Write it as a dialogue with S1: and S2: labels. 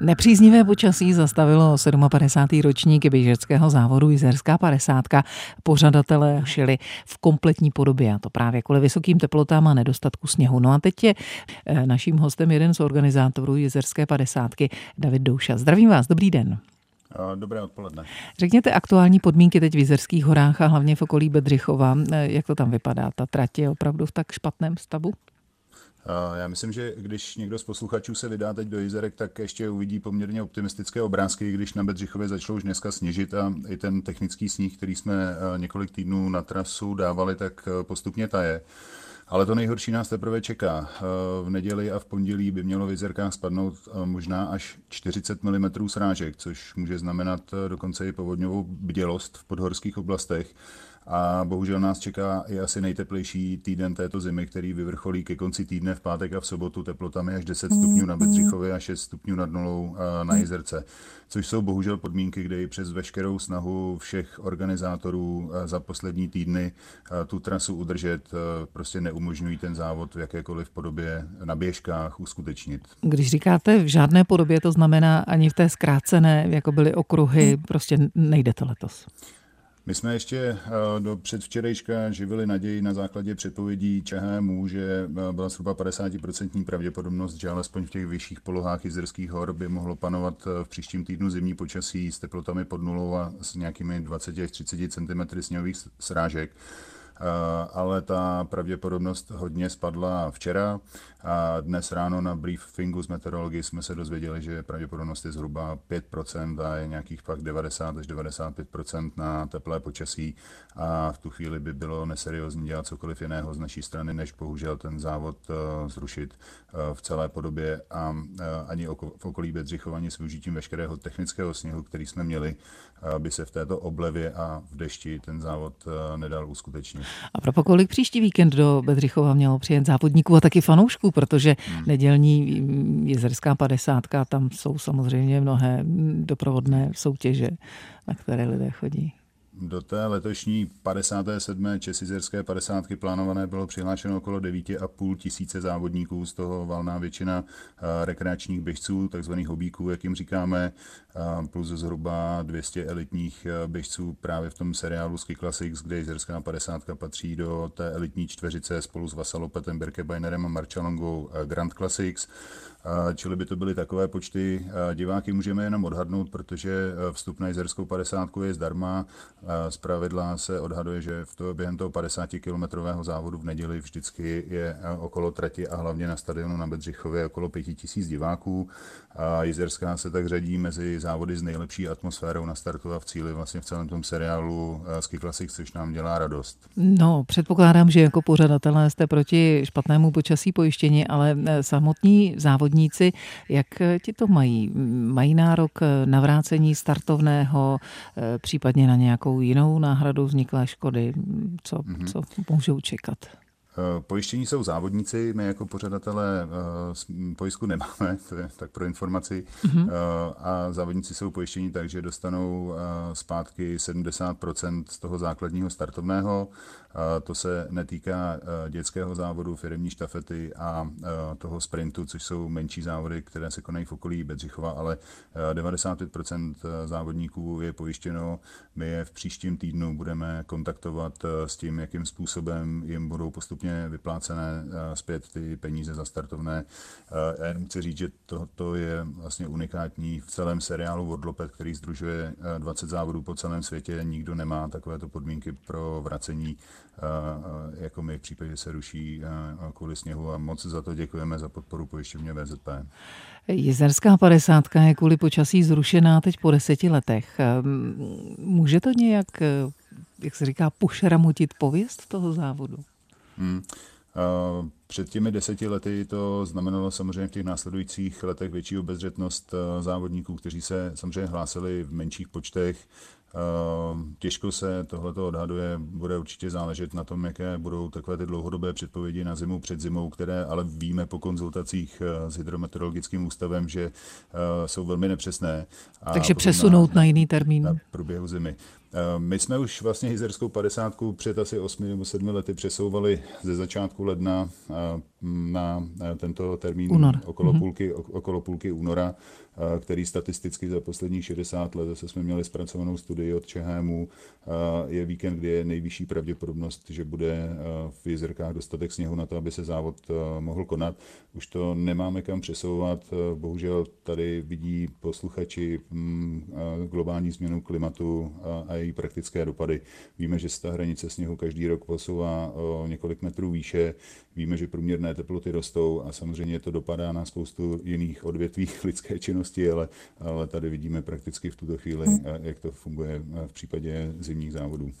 S1: Nepříznivé počasí zastavilo 57. ročník běžeckého závodu Jizerská 50. Pořadatelé šili v kompletní podobě a to právě kvůli vysokým teplotám a nedostatku sněhu. No a teď je eh, naším hostem jeden z organizátorů Jizerské 50. David Douša. Zdravím vás, dobrý den.
S2: Dobré odpoledne.
S1: Řekněte aktuální podmínky teď v Jizerských horách a hlavně v okolí Bedřichova. Eh, jak to tam vypadá? Ta trať je opravdu v tak špatném stavu?
S2: Já myslím, že když někdo z posluchačů se vydá teď do Jizerek, tak ještě uvidí poměrně optimistické obrázky, když na Bedřichově začalo už dneska sněžit a i ten technický sníh, který jsme eh, několik týdnů na trasu dávali, tak eh, postupně taje. Ale to nejhorší nás teprve čeká. Eh, v neděli a v pondělí by mělo v Jizerkách spadnout možná až 40 mm srážek, což může znamenat dokonce i povodňovou bdělost v podhorských oblastech. A bohužel nás čeká i asi nejteplejší týden této zimy, který vyvrcholí ke konci týdne v pátek a v sobotu teplotami až 10 stupňů na Bedřichově a 6 stupňů nad nulou na Jizerce. Což jsou bohužel podmínky, kde i přes veškerou snahu všech organizátorů za poslední týdny tu trasu udržet, prostě neumožňují ten závod v jakékoliv podobě na běžkách uskutečnit.
S1: Když říkáte v žádné podobě, to znamená ani v té zkrácené, jako byly okruhy, prostě nejdete letos.
S2: My jsme ještě eh, do předvčerejška živili naději na základě předpovědí ČHMU, že eh, byla zhruba 50% pravděpodobnost, že alespoň v těch vyšších polohách Jizerských hor by mohlo panovat eh, v příštím týdnu zimní počasí s teplotami pod nulou a s nějakými 20 až 30 cm sněhových srážek. Ale ta pravděpodobnost hodně spadla včera a dnes ráno na briefingu z meteorologie jsme se dozvěděli, že pravděpodobnost je zhruba 5% a je nějakých fakt 90 až 95% na teplé počasí a v tu chvíli by bylo neseriózní dělat cokoliv jiného z naší strany, než bohužel ten závod eh, zrušit eh, v celé podobě a ani v okolí Bedřichova s využitím veškerého technického sněhu, který jsme měli, by se v této oblevě a v dešti ten závod nedal uskutečnit.
S1: A pro kolik příští víkend do Bedřichova mělo přijet závodníků a taky fanoušků, protože hmm. nedělní jezerská padesátka, tam jsou samozřejmě mnohé doprovodné soutěže, na které lidé chodí.
S2: Do té letošní 57. česizerské 50. plánované bylo přihlášeno okolo 9,5 tisíce závodníků, z toho valná většina eh, rekreačních běžců, takzvaných hobíků, jak jim říkáme, eh, plus zhruba 200 elitních eh, běžců právě v tom seriálu Ski Classics, kde jezerská 50. patří do té elitní čtveřice spolu s Vasalopetem, Berkebainerem a Marčalongou Grand Classics. Čili by to byly takové počty. Diváky můžeme jenom odhadnout, protože vstup na jezerskou 50 je zdarma. Z pravidla se odhaduje, že v to, během toho 50-kilometrového závodu v neděli vždycky je okolo trati a hlavně na stadionu na Bedřichově okolo 5000 diváků. A Jizerská se tak řadí mezi závody s nejlepší atmosférou na startu a v cíli vlastně v celém tom seriálu Ski Classic, což nám dělá radost.
S1: No, předpokládám, že jako pořadatelé jste proti špatnému počasí pojištění, ale e, samotní závodníci, jak ti to mají? Mají nárok na vrácení startovného, e, případně na nějakou jinou náhradu vzniklé škody? Co, mm-hmm. co můžou čekat?
S2: Eh, pojištění jsou závodníci, my jako pořadatelé eh, pojistku nemáme, to je tak pro informaci. Mm-hmm. A závodníci jsou pojištění tak, že dostanou zpátky 70% z toho základního startovného. To se netýká dětského závodu, firmní štafety a toho sprintu, což jsou menší závody, které se konají v okolí Bedřichova, ale 95% závodníků je pojištěno. My je v příštím týdnu budeme kontaktovat s tím, jakým způsobem jim budou postupně postupně vyplácené eh, zpět ty peníze za startovné. Eh, já jenom chci říct, že to je vlastně unikátní v celém seriálu Worldlopet, který združuje 20 eh, závodů po celém světě. Nikdo nemá takovéto podmínky pro vracení, jako my v případě, že se ruší kvůli sněhu a moc za to děkujeme za podporu pojišťovně VZP.
S1: Jezerská padesátka je kvůli počasí zrušená teď po deseti letech. Může to nějak, jak se říká, pošramutit pověst toho závodu? Hmm.
S2: Před těmi deseti lety to znamenalo samozřejmě v těch následujících letech větší obezřetnost závodníků, kteří se samozřejmě hlásili v menších počtech. Těžko se tohleto odhaduje, bude určitě záležet na tom, jaké budou takové ty dlouhodobé předpovědi na zimu před zimou, které ale víme po konzultacích s hydrometeorologickým ústavem, že jsou velmi nepřesné.
S1: Takže přesunout na, na jiný termín. Na
S2: průběhu zimy. My jsme už vlastně Hizerskou 50 před asi 8 nebo 7 lety přesouvali ze začátku ledna na tento termín
S1: Únor.
S2: okolo, mm-hmm. půlky, okolo půlky února, který statisticky za posledních 60 let, zase jsme měli zpracovanou studii od Čehému, je víkend, kdy je nejvyšší pravděpodobnost, že bude v Jizerkách dostatek sněhu na to, aby se závod mohl konat. Už to nemáme kam přesouvat, bohužel tady vidí posluchači mm, globální změnu klimatu a její praktické dopady. Víme, že se ta hranice sněhu každý rok posouvá o několik metrů výše, víme, že průměrné teploty rostou a samozřejmě to dopadá na spoustu jiných odvětví lidské činnosti, ale, ale tady vidíme prakticky v tuto chvíli, jak to funguje v případě zimních závodů.